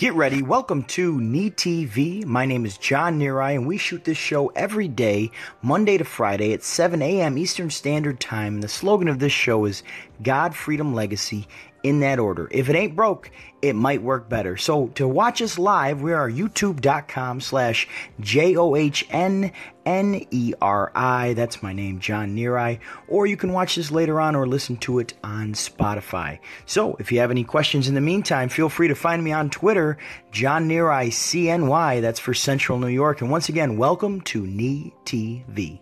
Get ready. Welcome to Knee TV. My name is John Neri, and we shoot this show every day, Monday to Friday at 7 a.m. Eastern Standard Time. And The slogan of this show is God, Freedom, Legacy in that order. If it ain't broke, it might work better. So to watch us live, we are youtube.com slash J-O-H-N-N-E-R-I. That's my name, John Neri. Or you can watch this later on or listen to it on Spotify. So if you have any questions in the meantime, feel free to find me on Twitter, John Neri, C-N-Y. That's for Central New York. And once again, welcome to Knee TV.